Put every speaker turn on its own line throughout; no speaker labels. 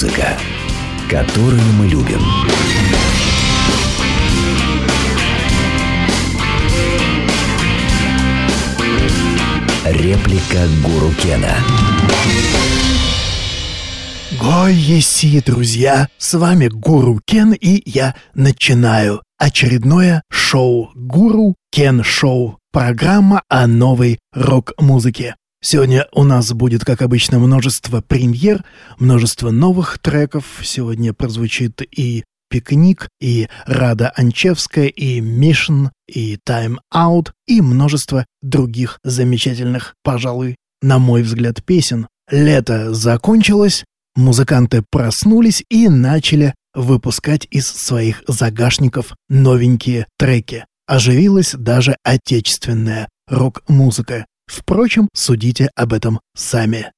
Рок-музыка, которую мы любим. Реплика Гуру Кена.
Гой еси, друзья! С вами Гуру Кен, и я начинаю очередное шоу Гуру Кен Шоу. Программа о новой рок-музыке. Сегодня у нас будет, как обычно, множество премьер, множество новых треков. Сегодня прозвучит и «Пикник», и «Рада Анчевская», и «Мишн», и «Time Out», и множество других замечательных, пожалуй, на мой взгляд, песен. Лето закончилось, музыканты проснулись и начали выпускать из своих загашников новенькие треки. Оживилась даже отечественная рок-музыка. Впрочем, судите об этом сами.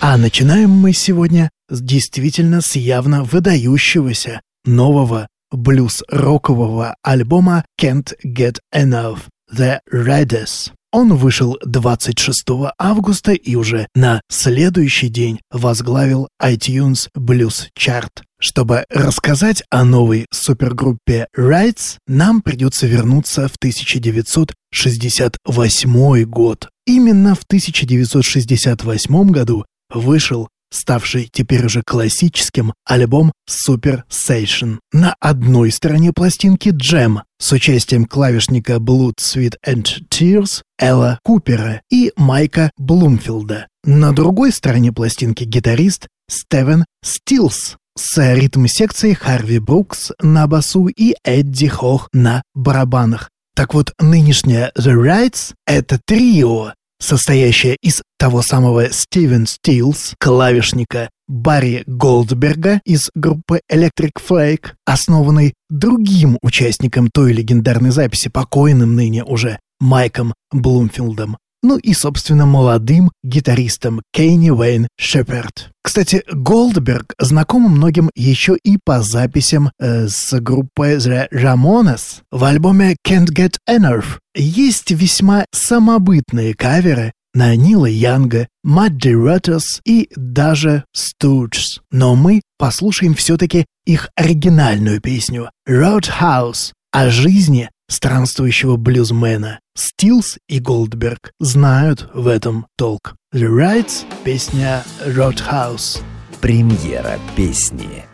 А начинаем мы сегодня с действительно с явно выдающегося нового блюз-рокового альбома Can't Get Enough The Raiders. Он вышел 26 августа и уже на следующий день возглавил iTunes Blues Chart. Чтобы рассказать о новой супергруппе Rights, нам придется вернуться в 1968 год. Именно в 1968 году вышел ставший теперь уже классическим альбом Super Station. На одной стороне пластинки Джем с участием клавишника Blood, Sweet and Tears Элла Купера и Майка Блумфилда. На другой стороне пластинки гитарист Стевен Стилс с ритм-секцией Харви Брукс на басу и Эдди Хох на барабанах. Так вот, нынешняя The Rights — это трио, состоящая из того самого Стивен Стилс, клавишника Барри Голдберга из группы Electric Flake, основанной другим участником той легендарной записи, покойным ныне уже Майком Блумфилдом, ну и, собственно, молодым гитаристом Кейни Уэйн Шеперд. Кстати, Голдберг знаком многим еще и по записям э, с группой The Ramones. В альбоме Can't Get Enough есть весьма самобытные каверы на Нила Янга, Мадди Роттерс и даже Студж. Но мы послушаем все-таки их оригинальную песню «Roadhouse» о жизни странствующего блюзмена. Стилс и Голдберг знают в этом толк. The Rights, песня Roadhouse.
Премьера песни.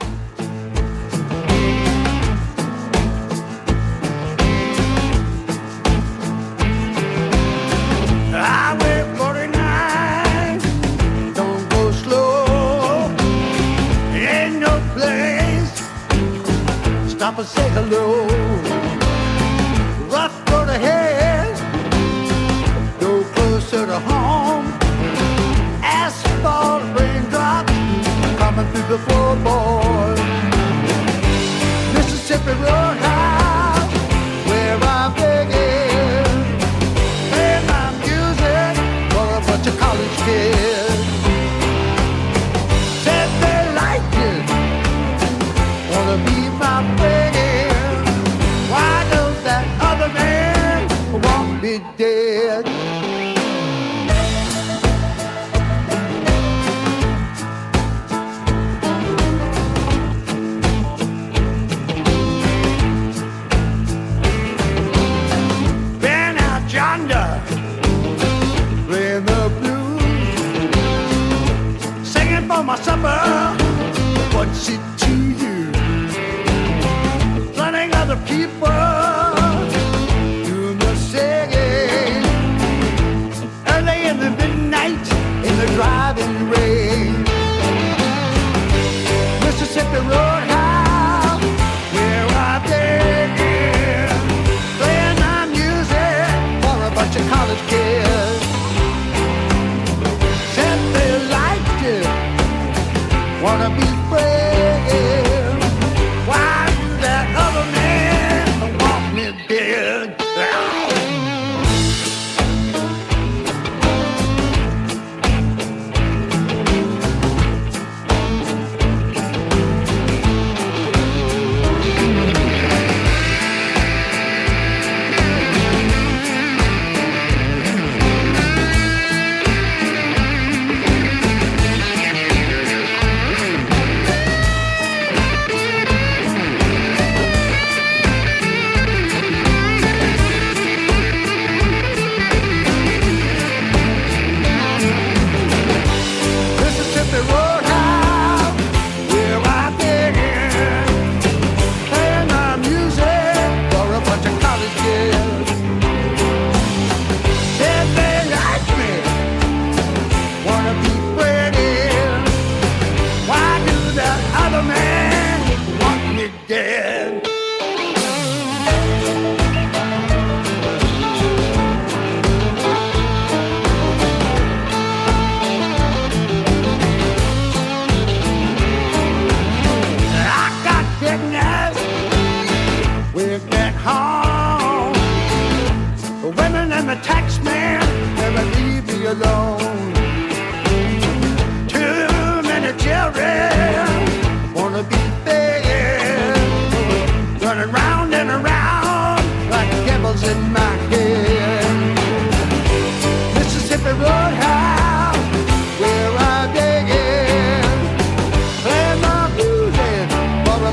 Stop and say hello. the boy. Mississippi Road.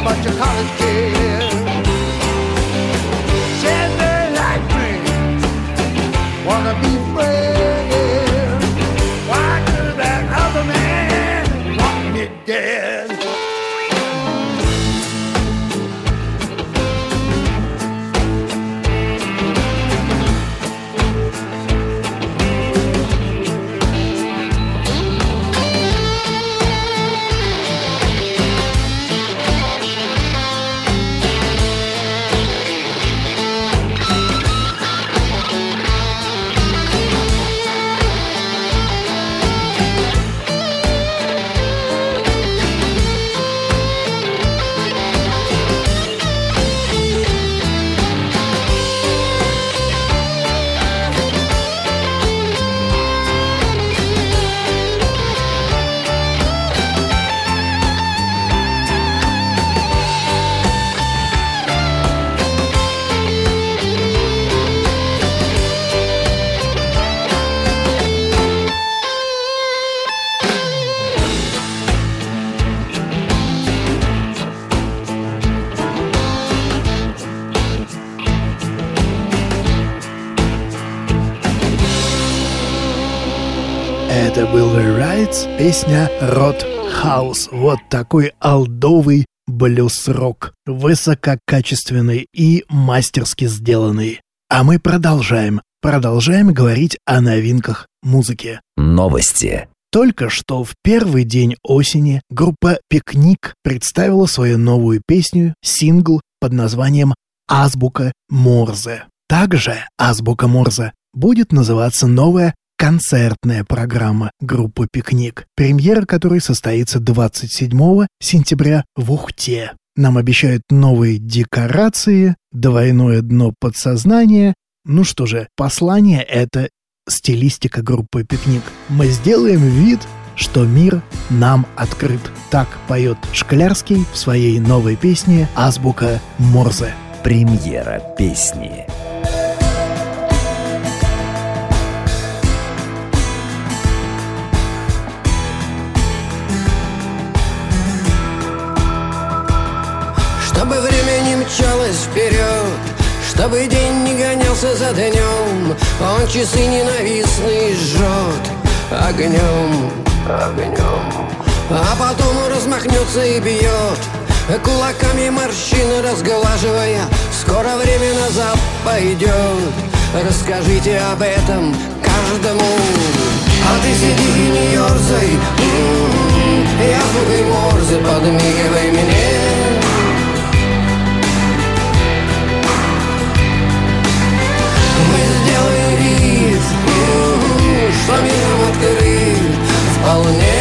Bunch of college kids.
Это был Rights, песня Рот Хаус. Вот такой алдовый блюз-рок. Высококачественный и мастерски сделанный. А мы продолжаем. Продолжаем говорить о новинках музыки.
Новости.
Только что в первый день осени группа «Пикник» представила свою новую песню, сингл под названием «Азбука Морзе». Также «Азбука Морзе» будет называться новая концертная программа группы «Пикник», премьера которой состоится 27 сентября в Ухте. Нам обещают новые декорации, двойное дно подсознания. Ну что же, послание — это стилистика группы «Пикник». Мы сделаем вид, что мир нам открыт. Так поет Шклярский в своей новой песне «Азбука Морзе».
Премьера песни.
Чтобы день не гонялся за днем Он часы ненавистные жжет огнем, огнем А потом он размахнется и бьет Кулаками морщины разглаживая. Скоро время назад пойдет Расскажите об этом каждому. А ты сиди и не ерзай М-м-м. Я звукой морзе подмигивай мне вполне.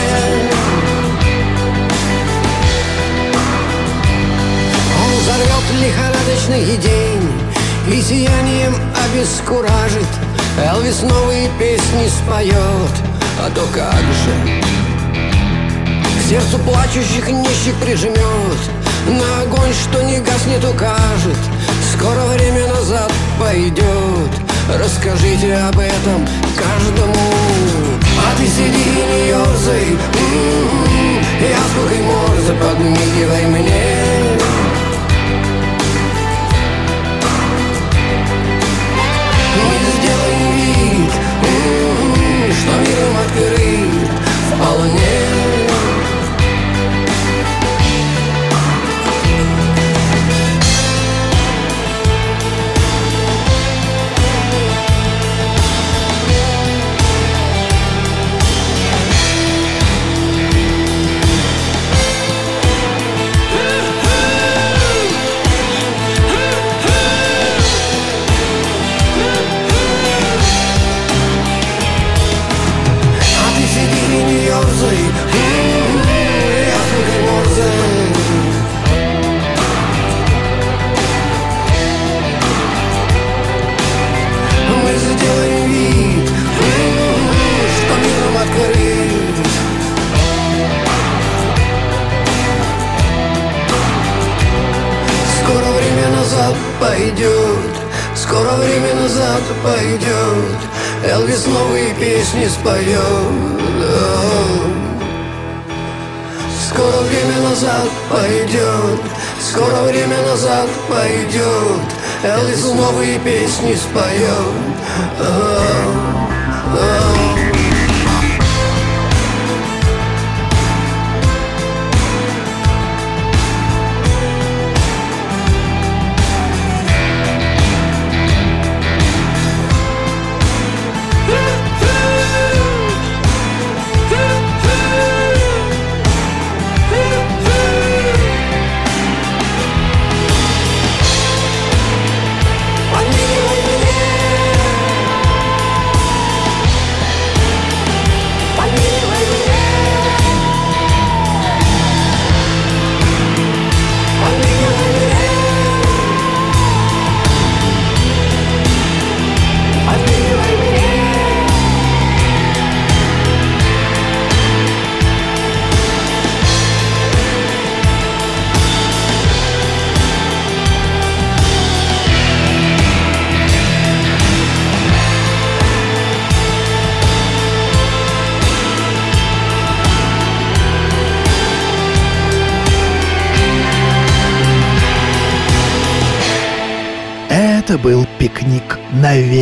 Он взорвет лихорадочный день и сиянием обескуражит. Элвис новые песни споет, а то как же к сердцу плачущих нищих прижмет На огонь, что не гаснет, укажет Скоро время назад пойдет Расскажите об этом каждому. А ты сиди и не ерзай М-м-м. Звукой морзе подмигивай мне. Мы сделаем вид м-м, Что миром открыт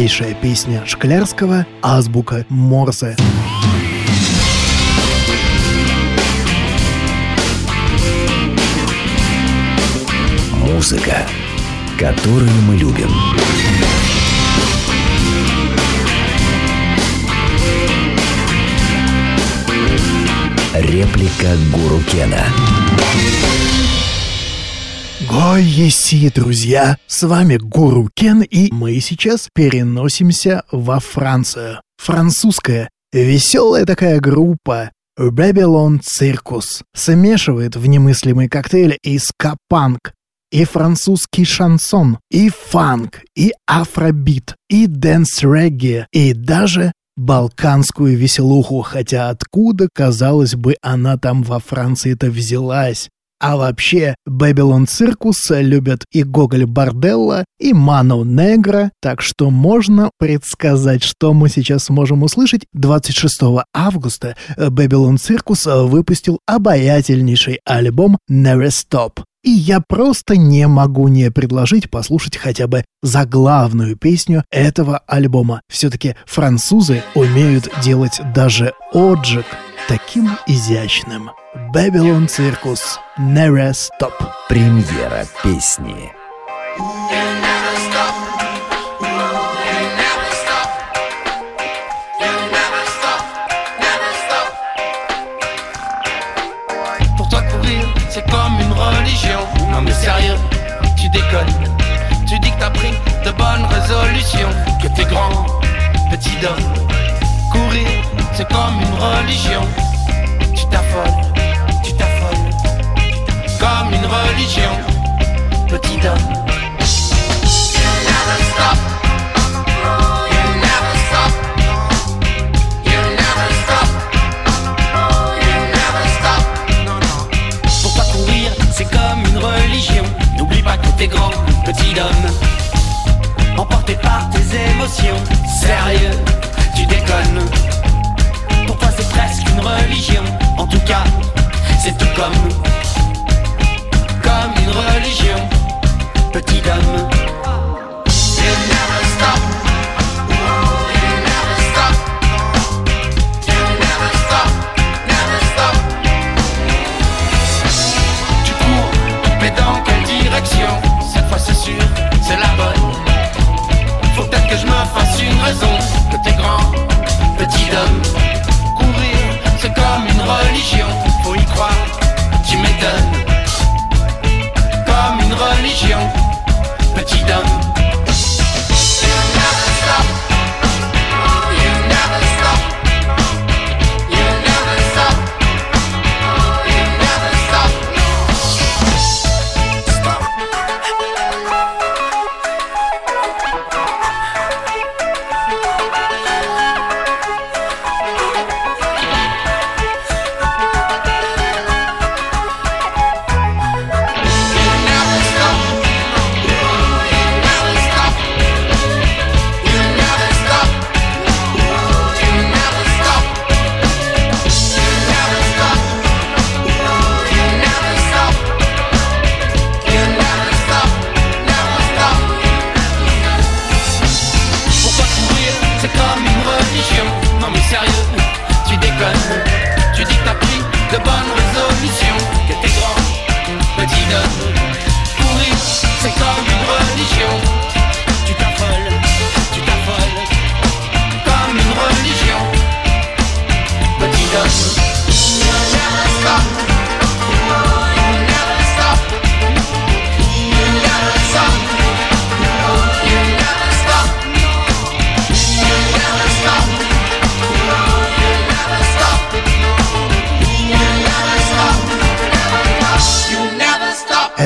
новейшая песня Шклярского «Азбука Морзе».
Музыка, которую мы любим. Реплика Гуру Кена.
Гой еси, друзья! С вами Гуру Кен, и мы сейчас переносимся во Францию. Французская, веселая такая группа Babylon Circus смешивает в немыслимый коктейль и скапанк, и французский шансон, и фанк, и афробит, и дэнс-регги, и даже балканскую веселуху, хотя откуда, казалось бы, она там во Франции-то взялась. А вообще, Babylon Circus любят и Гоголь Барделла, и Ману Негра, так что можно предсказать, что мы сейчас сможем услышать. 26 августа Babylon Circus выпустил обаятельнейший альбом Never Stop. И я просто не могу не предложить послушать хотя бы заглавную песню этого альбома. Все-таки французы умеют делать даже отжиг таким изящным. Babylon Circus Never Stop.
Премьера песни.
Pour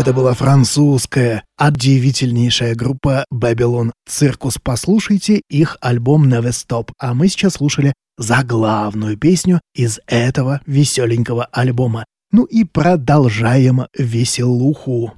Это была французская, удивительнейшая группа Babylon Circus. Послушайте их альбом Never Stop. А мы сейчас слушали заглавную песню из этого веселенького альбома. Ну и продолжаем веселуху.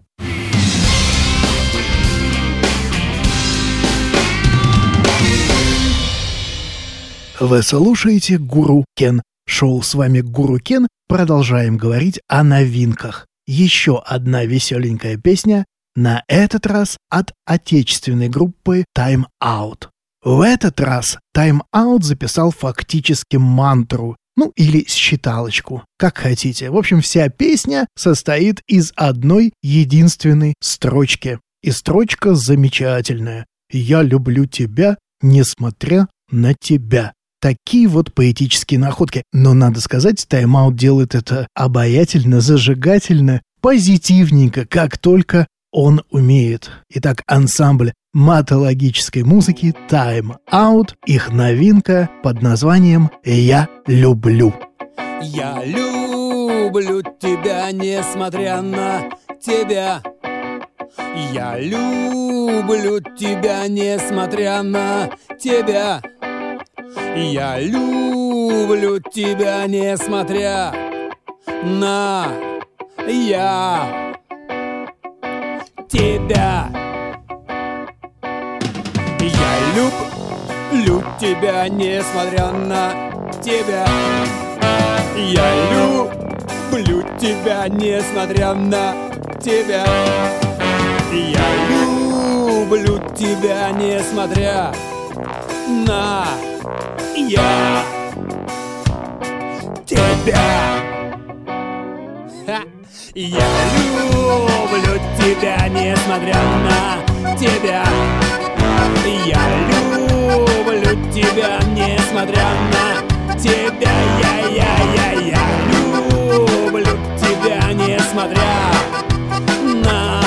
Вы слушаете Гуру Кен. Шоу с вами Гуру Кен. Продолжаем говорить о новинках. Еще одна веселенькая песня, на этот раз от отечественной группы Time Out. В этот раз Time Out записал фактически мантру, ну или считалочку, как хотите. В общем, вся песня состоит из одной единственной строчки. И строчка замечательная. «Я люблю тебя, несмотря на тебя». Такие вот поэтические находки. Но надо сказать, тайм-аут делает это обаятельно, зажигательно, позитивненько, как только он умеет. Итак, ансамбль матологической музыки Time Out, их новинка под названием «Я люблю».
Я люблю тебя, несмотря на тебя. Я люблю тебя, несмотря на тебя. Я люблю тебя, несмотря на я тебя. Я люблю тебя, несмотря на тебя. Я люблю тебя, несмотря на тебя. Я люблю тебя, несмотря на я тебя. Я люблю тебя, несмотря на тебя. Я люблю тебя, несмотря на тебя. Я, я, я, я люблю тебя, несмотря на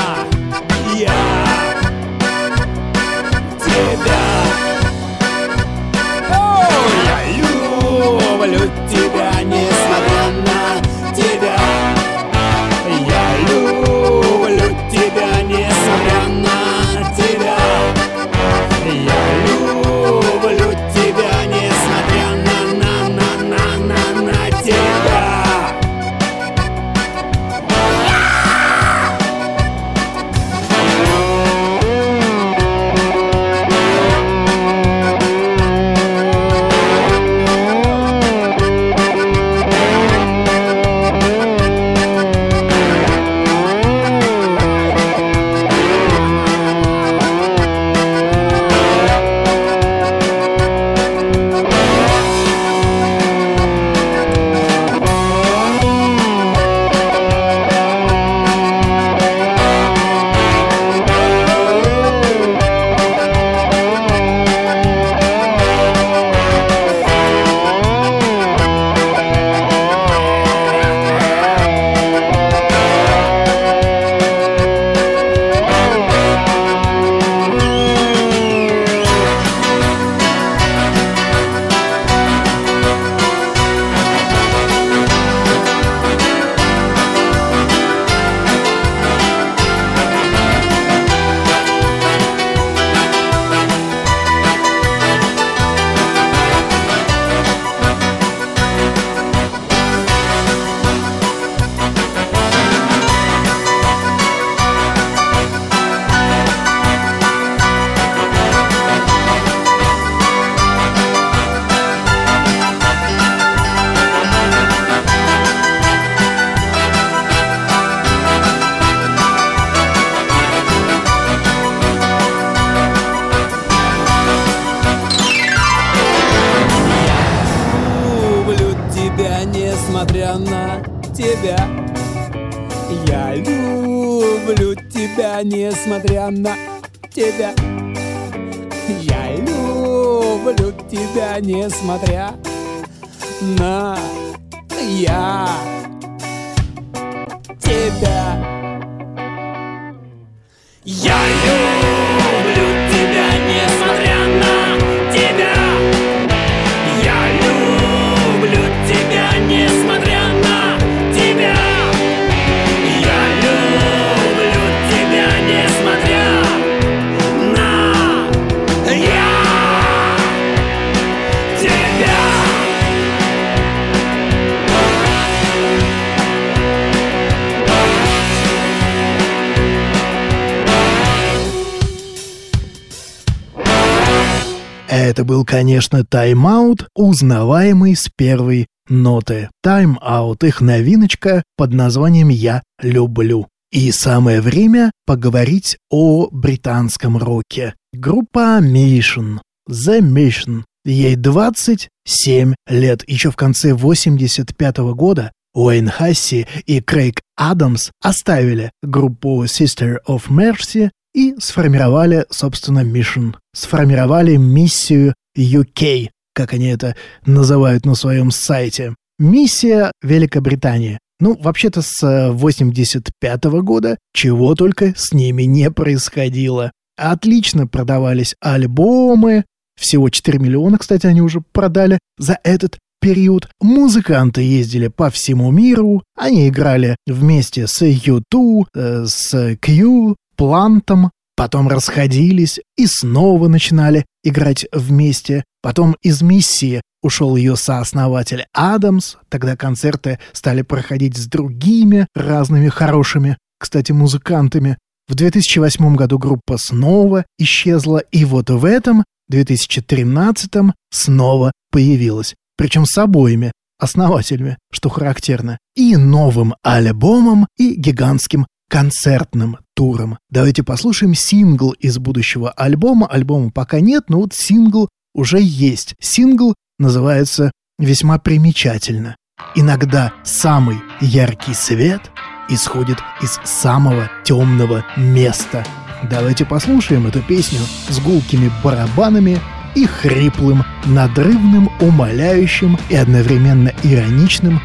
Это был, конечно, тайм-аут, узнаваемый с первой ноты. Тайм-аут, их новиночка под названием «Я люблю». И самое время поговорить о британском роке. Группа Mission, The Mission. Ей 27 лет. Еще в конце 85 -го года Уэйн Хасси и Крейг Адамс оставили группу Sister of Mercy и сформировали, собственно, Mission. Сформировали миссию UK, как они это называют на своем сайте. Миссия Великобритании. Ну, вообще-то с 85 -го года чего только с ними не происходило. Отлично продавались альбомы. Всего 4 миллиона, кстати, они уже продали за этот период. Музыканты ездили по всему миру. Они играли вместе с U2, э, с Q, Плантом. Потом расходились и снова начинали играть вместе. Потом из миссии ушел ее сооснователь Адамс. Тогда концерты стали проходить с другими разными хорошими, кстати, музыкантами. В 2008 году группа снова исчезла, и вот в этом 2013 снова появилась. Причем с обоими основателями, что характерно, и новым альбомом, и гигантским концертным туром. Давайте послушаем сингл из будущего альбома. Альбома пока нет, но вот сингл уже есть. Сингл называется весьма примечательно. Иногда самый яркий свет исходит из самого темного места. Давайте послушаем эту песню с гулкими барабанами и хриплым, надрывным, умоляющим и одновременно ироничным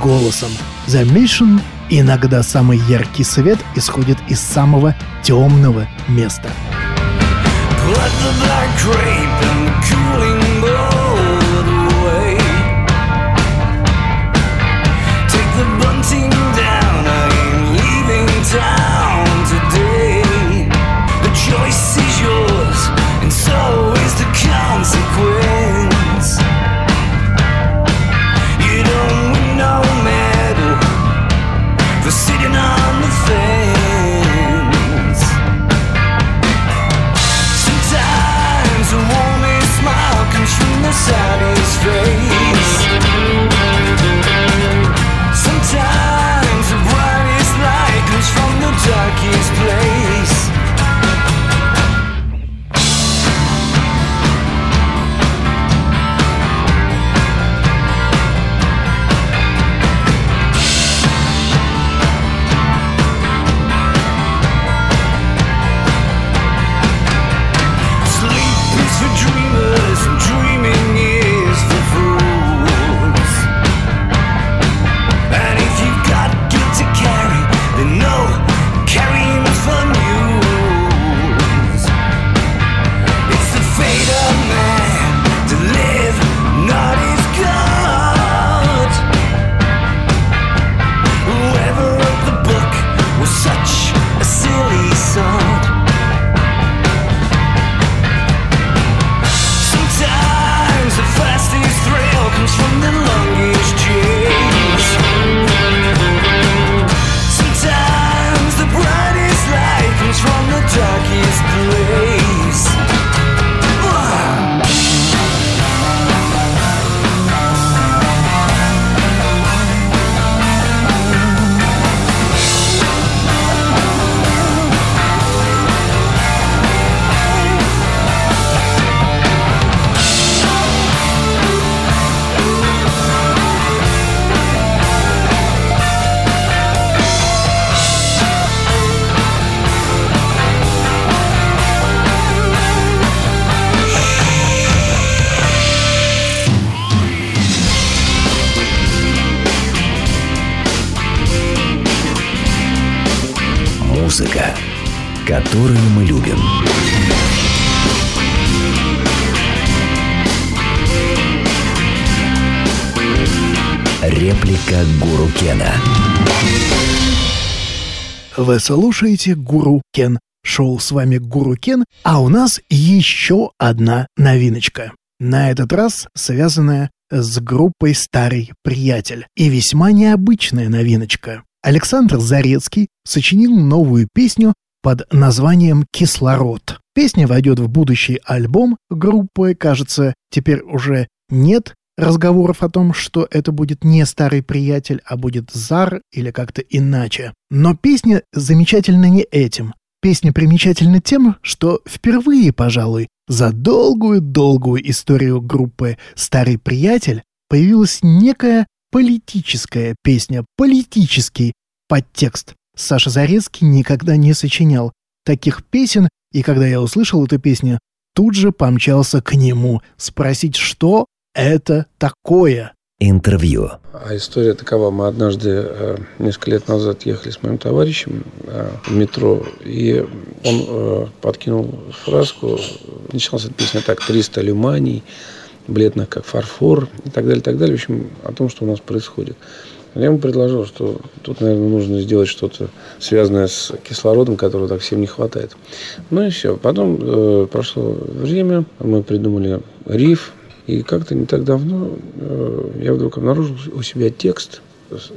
голосом. The Mission иногда самый яркий свет исходит из самого темного места.
Let the black
Вы слушаете Гуру Кен. Шоу с вами Гуру Кен, а у нас еще одна новиночка. На этот раз связанная с группой «Старый приятель». И весьма необычная новиночка. Александр Зарецкий сочинил новую песню под названием «Кислород». Песня войдет в будущий альбом группы, кажется, теперь уже нет разговоров о том, что это будет не старый приятель, а будет Зар или как-то иначе. Но песня замечательна не этим. Песня примечательна тем, что впервые, пожалуй, за долгую-долгую историю группы «Старый приятель» появилась некая политическая песня, политический подтекст. Саша Зарецкий никогда не сочинял таких песен, и когда я услышал эту песню, тут же помчался к нему спросить, что это такое.
Интервью.
А история такова. Мы однажды, э, несколько лет назад, ехали с моим товарищем э, в метро, и он э, подкинул фразку. Началась эта песня так «300 люманий», бледных как фарфор и так далее, и так далее. В общем, о том, что у нас происходит. Я ему предложил, что тут, наверное, нужно сделать что-то связанное с кислородом, которого так всем не хватает. Ну и все. Потом э, прошло время, мы придумали риф, и как-то не так давно э, я вдруг обнаружил у себя текст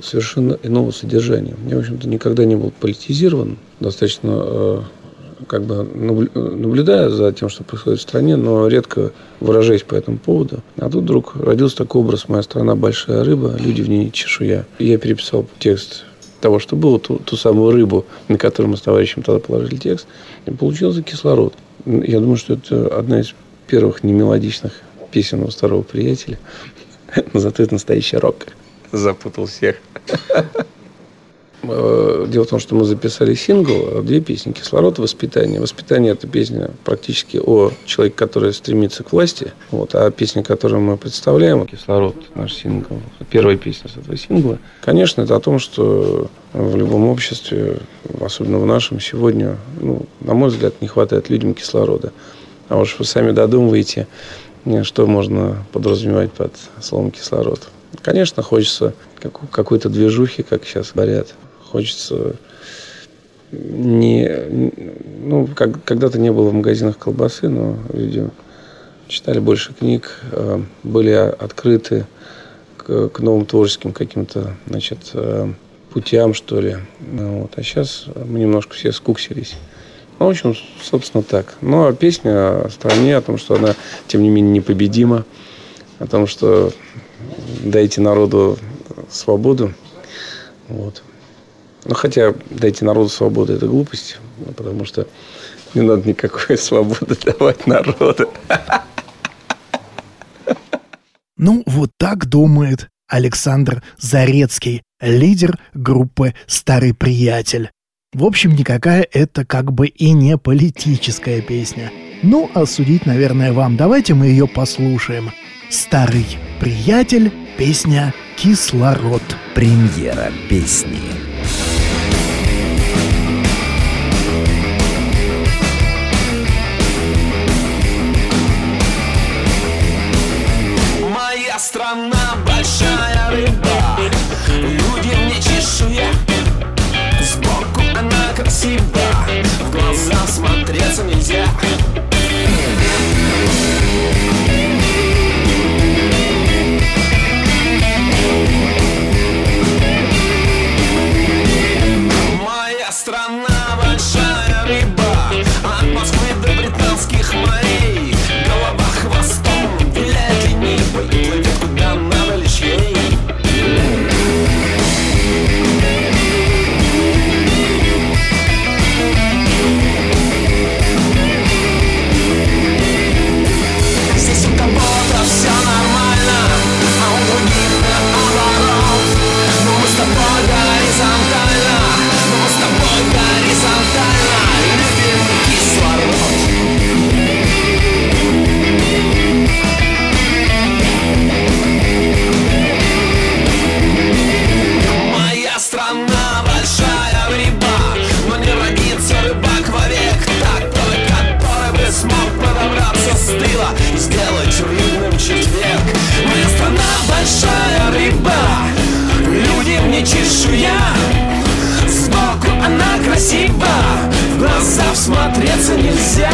совершенно иного содержания. Я, в общем-то, никогда не был политизирован, достаточно э, как бы наблюдая за тем, что происходит в стране, но редко выражаясь по этому поводу. А тут вдруг родился такой образ «Моя страна – большая рыба, люди в ней чешуя». И я переписал текст того, что было, ту, ту самую рыбу, на которую мы с товарищем тогда положили текст, и получился кислород. Я думаю, что это одна из первых немелодичных песен у старого приятеля. Но зато это настоящий рок. Запутал всех. Э, дело в том, что мы записали сингл, две песни «Кислород» и «Воспитание». «Воспитание» – это песня практически о человеке, который стремится к власти. Вот, а песня, которую мы представляем, «Кислород», наш сингл, первая песня с этого сингла, конечно, это о том, что в любом обществе, особенно в нашем сегодня, ну, на мой взгляд, не хватает людям кислорода. А уж вы сами додумываете, что можно подразумевать под словом кислород. Конечно, хочется какой-то движухи, как сейчас говорят, хочется не... Ну, как, когда-то не было в магазинах колбасы, но люди читали больше книг, э, были открыты к, к новым творческим каким-то, значит, э, путям, что ли. Ну вот. А сейчас мы немножко все скуксились. Ну, в общем, собственно, так. Ну, а песня о стране, о том, что она, тем не менее, непобедима, о том, что дайте народу свободу. Вот. Ну, хотя дайте народу свободу – это глупость, потому что не надо никакой свободы давать народу.
Ну, вот так думает Александр Зарецкий, лидер группы «Старый приятель». В общем, никакая это как бы и не политическая песня. Ну, а судить, наверное, вам. Давайте мы ее послушаем. «Старый приятель», песня «Кислород».
Премьера песни.
Моя страна большая рыба Люди мне чешуя она красива В глаза смотреться нельзя. Моя страна большая рыба глаза всмотреться нельзя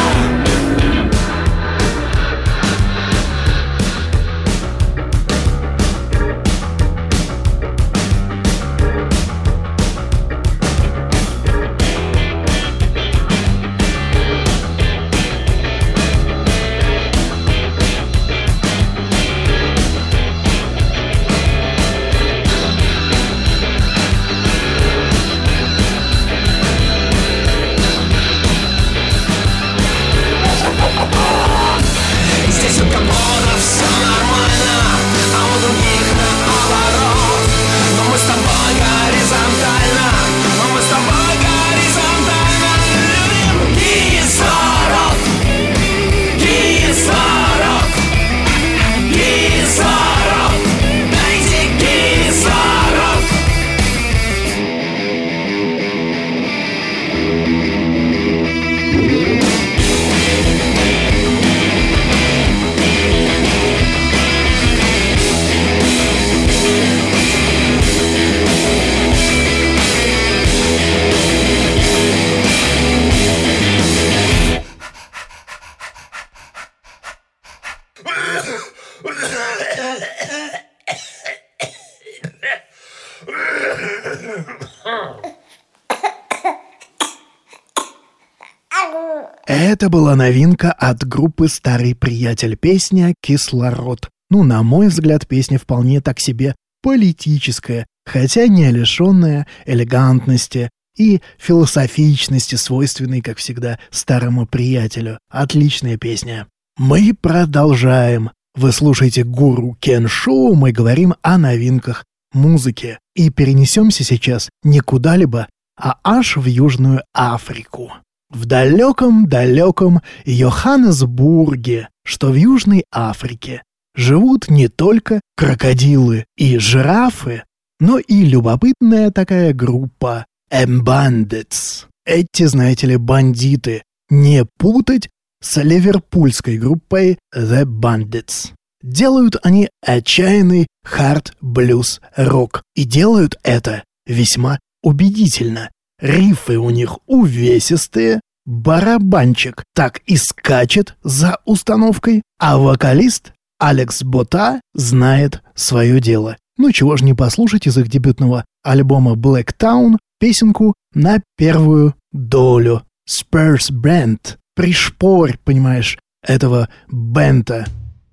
Это была новинка от группы «Старый приятель» песня «Кислород». Ну, на мой взгляд, песня вполне так себе политическая, хотя не лишенная элегантности и философичности, свойственной, как всегда, старому приятелю. Отличная песня. Мы продолжаем. Вы слушаете Гуру Кен Шоу, мы говорим о новинках музыки. И перенесемся сейчас не куда-либо, а аж в Южную Африку. В далеком-далеком Йоханнесбурге, что в Южной Африке, живут не только крокодилы и жирафы, но и любопытная такая группа Mbandits. Эти, знаете ли, бандиты. Не путать с ливерпульской группой The Bandits. Делают они отчаянный хард-блюз-рок. И делают это весьма убедительно. Рифы у них увесистые, барабанчик так и скачет за установкой, а вокалист Алекс Бота знает свое дело. Ну чего ж не послушать из их дебютного альбома Black Town песенку на первую долю. Spurs Band. Пришпорь, понимаешь, этого бента.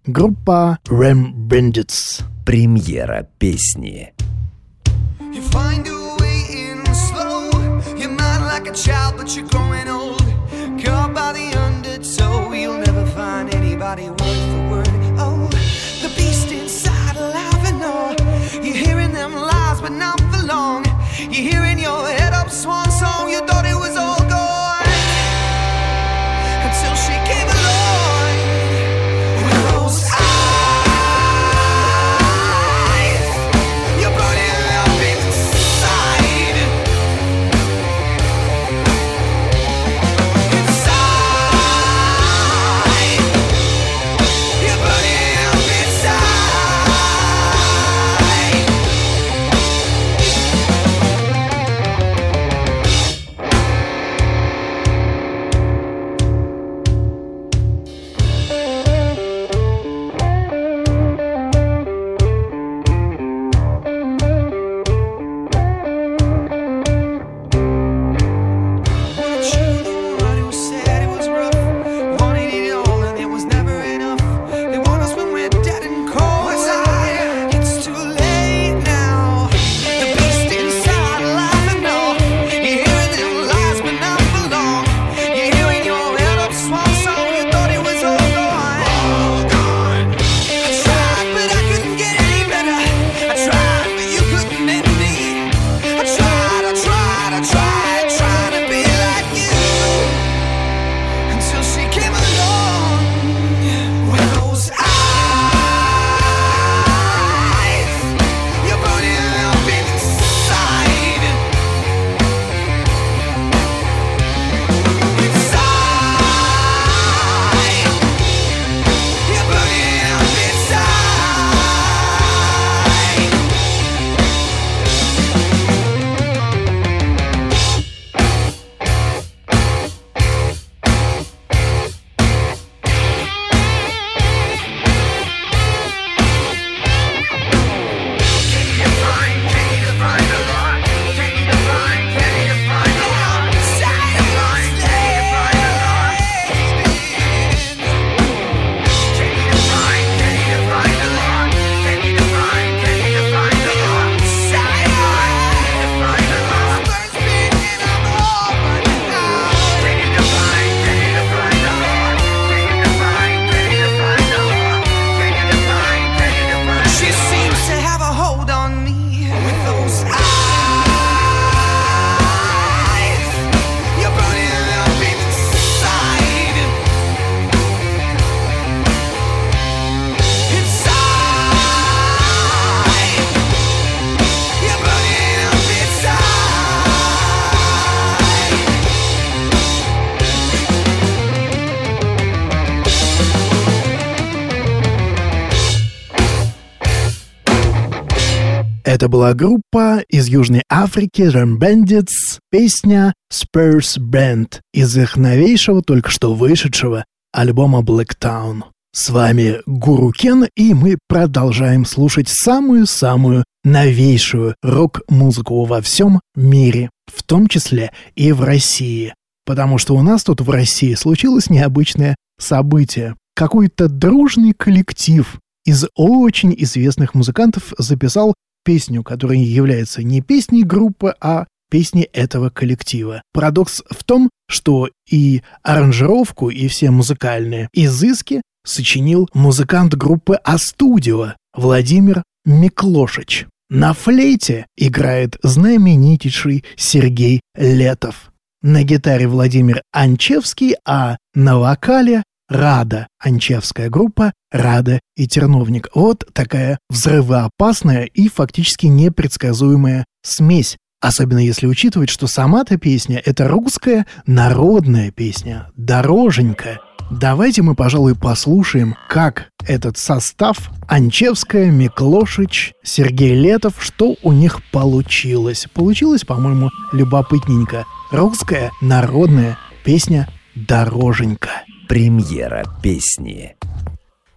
Группа Ram Bandits.
Премьера песни.
You find your child, but you're growing old. Caught by the undertow, you'll never find anybody word for word. Oh, the beast inside alive and all. You're hearing them lies, but not for long. You're hearing
Это была группа из Южной Африки Ram Bandits, песня Spurs Band из их новейшего, только что вышедшего альбома Black Town. С вами Гуру Кен, и мы продолжаем слушать самую-самую новейшую рок-музыку во всем мире, в том числе и в России. потому что у нас тут в России случилось необычное событие. Какой-то дружный коллектив из очень известных музыкантов записал песню, которая является не песней группы, а песней этого коллектива. Парадокс в том, что и аранжировку, и все музыкальные изыски сочинил музыкант группы «Астудио» Владимир Миклошич. На флейте играет знаменитейший Сергей Летов. На гитаре Владимир Анчевский, а на вокале Рада, анчевская группа Рада и Терновник. Вот такая взрывоопасная и фактически непредсказуемая смесь. Особенно если учитывать, что сама-то песня — это русская народная песня, дороженька. Давайте мы, пожалуй, послушаем, как этот состав Анчевская, Миклошич, Сергей Летов, что у них получилось. Получилось, по-моему, любопытненько. Русская народная песня «Дороженька».
Премьера песни.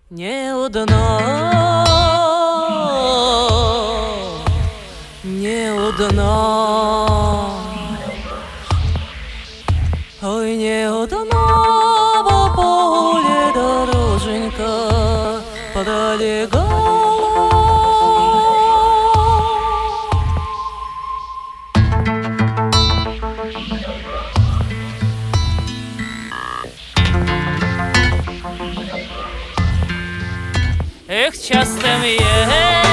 Не одна, не одна, ой, не одна Эх, часто мне